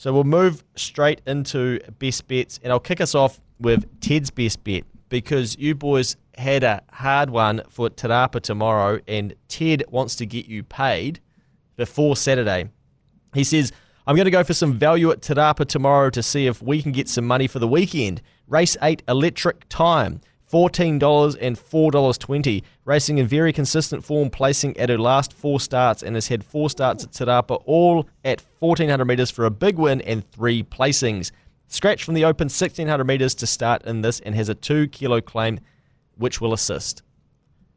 So we'll move straight into best bets, and I'll kick us off with Ted's best bet because you boys had a hard one for Te Rapa tomorrow, and Ted wants to get you paid before Saturday. He says, I'm going to go for some value at Te Rapa tomorrow to see if we can get some money for the weekend. Race 8 Electric Time. $14 and $4.20. Racing in very consistent form, placing at her last four starts and has had four starts at Te Rapa, all at 1400 metres for a big win and three placings. Scratch from the open 1600 metres to start in this and has a two kilo claim, which will assist.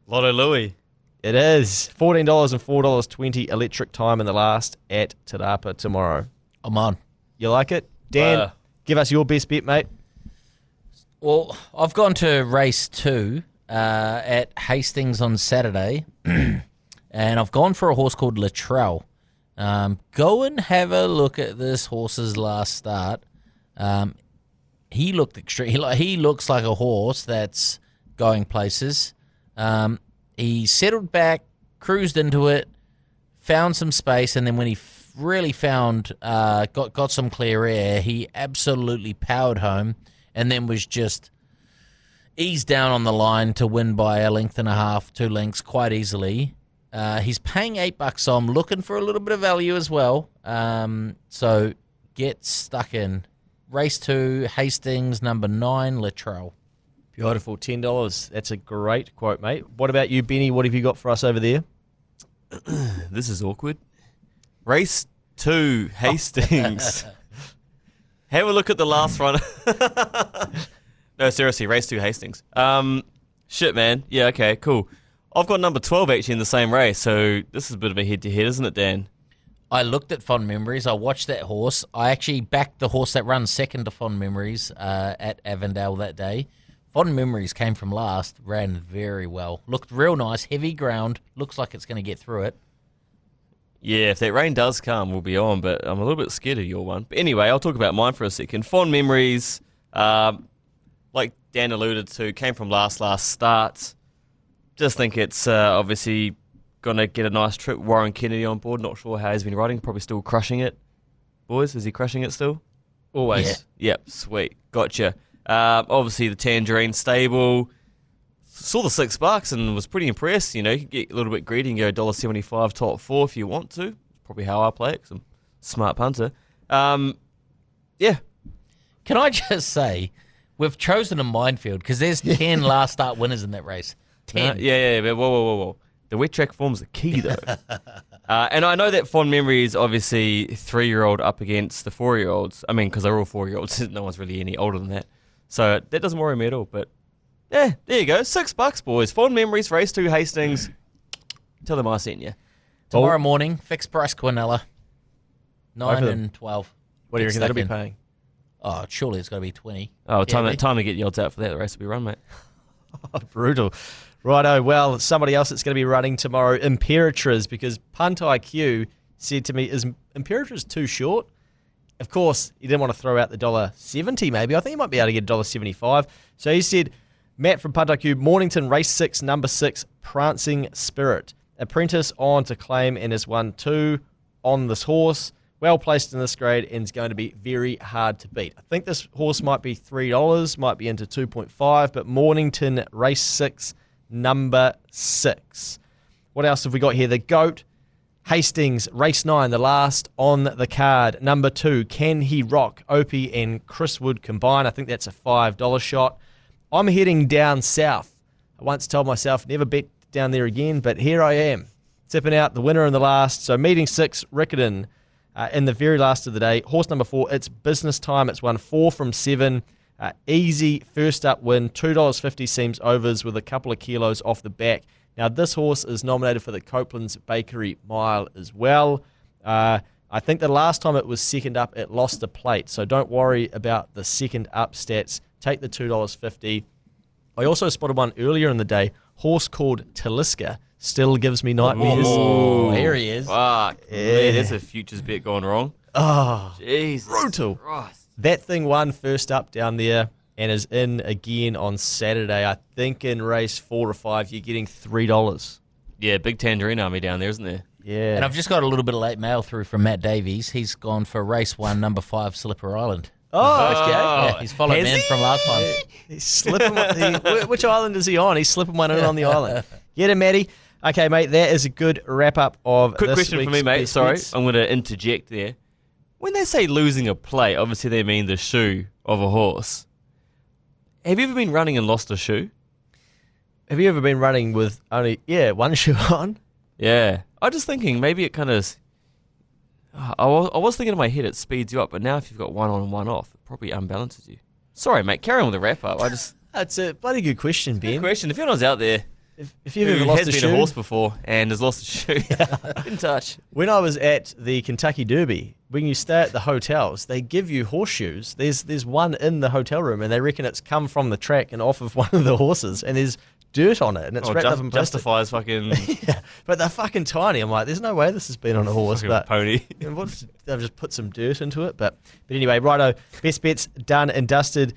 Lotto Louis. It is $14 and $4.20 electric time in the last at Te Rapa tomorrow. I'm on. You like it? Dan, Uh. give us your best bet, mate. Well, I've gone to race two uh, at Hastings on Saturday, and I've gone for a horse called Latrell. Um, go and have a look at this horse's last start. Um, he looked extreme. He, looks like a horse that's going places. Um, he settled back, cruised into it, found some space, and then when he really found uh, got got some clear air, he absolutely powered home, and then was just eased down on the line to win by a length and a half, two lengths, quite easily. Uh, he's paying eight bucks, so I'm looking for a little bit of value as well. Um, so get stuck in. Race two, Hastings, number nine, Latrell. Beautiful, $10. That's a great quote, mate. What about you, Benny? What have you got for us over there? This is awkward. Race two, Hastings. Have a look at the last run. no, seriously, race two, Hastings. Um, shit, man. Yeah, okay, cool. I've got number 12 actually in the same race, so this is a bit of a head to head, isn't it, Dan? I looked at Fond Memories. I watched that horse. I actually backed the horse that runs second to Fond Memories uh, at Avondale that day. Fond Memories came from last, ran very well. Looked real nice, heavy ground. Looks like it's going to get through it. Yeah, if that rain does come, we'll be on, but I'm a little bit scared of your one. But anyway, I'll talk about mine for a second. Fond memories, um, like Dan alluded to, came from last last start. Just think it's uh, obviously going to get a nice trip. Warren Kennedy on board. Not sure how he's been riding. Probably still crushing it. Boys, is he crushing it still? Always. Yep, sweet. Gotcha. Um, obviously, the Tangerine stable. Saw the six bucks and was pretty impressed. You know, you can get a little bit greedy and go $1.75 top four if you want to. Probably how I play it 'cause I'm a smart punter. Um, yeah, Can I just say, we've chosen a minefield because there's 10 last start winners in that race. 10. Uh, yeah, yeah, yeah. But whoa, whoa, whoa, whoa. The wet track form's the key, though. uh, and I know that fond memory is obviously three year old up against the four year olds. I mean, because they're all four year olds. no one's really any older than that. So that doesn't worry me at all. But yeah, there you go. Six bucks, boys. Fond memories, race two, Hastings. Tell them I sent you. Tomorrow morning, fixed price Quinella. 9 of them. and 12. What do you Get reckon that'll be in. paying? Oh, surely it's got to be 20. Oh, time, time to get odds out for that. The race will be run, mate. Brutal. Righto. Well, somebody else that's going to be running tomorrow, Imperatriz, because Punt IQ said to me, "Is Imperatriz too short?" Of course, he didn't want to throw out the dollar seventy. Maybe I think he might be able to get a dollar seventy-five. So he said, "Matt from Punt IQ, Mornington race six, number six, Prancing Spirit, apprentice on to claim and has won two on this horse." Well placed in this grade and is going to be very hard to beat. I think this horse might be three dollars, might be into two point five, but Mornington race six, number six. What else have we got here? The goat, Hastings race nine, the last on the card. Number two, can he rock? Opie and Chris Wood combine. I think that's a five dollar shot. I'm heading down south. I once told myself never bet down there again, but here I am, tipping out the winner in the last. So meeting six, Riccarton uh, in the very last of the day. Horse number four, it's business time. It's won four from seven. Uh, easy first up win. $2.50 seems overs with a couple of kilos off the back. Now, this horse is nominated for the Coupland's Bakery Mile as well. Uh, I think the last time it was second up, it lost the plate. So don't worry about the second up stats. Take the $2.50. I also spotted one earlier in the day. Horse called Taliska still gives me nightmares. Oh, here he is. Fuck. Yeah, there's a futures bet going wrong. Oh, Jesus. Brutal. Christ. that thing won first up down there and is in again on Saturday. I think in race four or five, you're getting three dollars. Yeah, big Tangerine army down there, isn't there? Yeah. And I've just got a little bit of late mail through from Matt Davies. He's gone for race one, number five, Slipper Island. Oh, okay. Yeah, oh. he's followed has me in he? from last time. He's slipping. one- he, which island is he on? He's slipping one in on the island. Get him, Matty. Okay, mate. That is a good wrap up of. Quick this question for me, mate. Sorry. I'm going to interject there. When they say losing a plate, obviously they mean the shoe of a horse. Have you ever been running and lost a shoe? Have you ever been running with only yeah one shoe on? Yeah. I was just thinking maybe it kind of. I was, I was thinking in my head it speeds you up, but now if you've got one on and one off, it probably unbalances you. Sorry, mate. Carry on with the wrap up. I just. That's a bloody good question, Good Ben. question. If anyone's out there If, if you've who ever lost has a been shoe, a horse before and has lost a shoe, get in touch. when I was at the Kentucky Derby, when you stay at the hotels, they give you horseshoes. There's there's one in the hotel room, and they reckon it's come from the track and off of one of the horses, and there's dirt on it, and it's Oh, wrapped just, up in plastic. justifies fucking, yeah, but they're fucking tiny. I'm like, there's no way this has been on a horse, but pony. And what- they've just put some dirt into it. But but anyway, righto. Best bets done and dusted.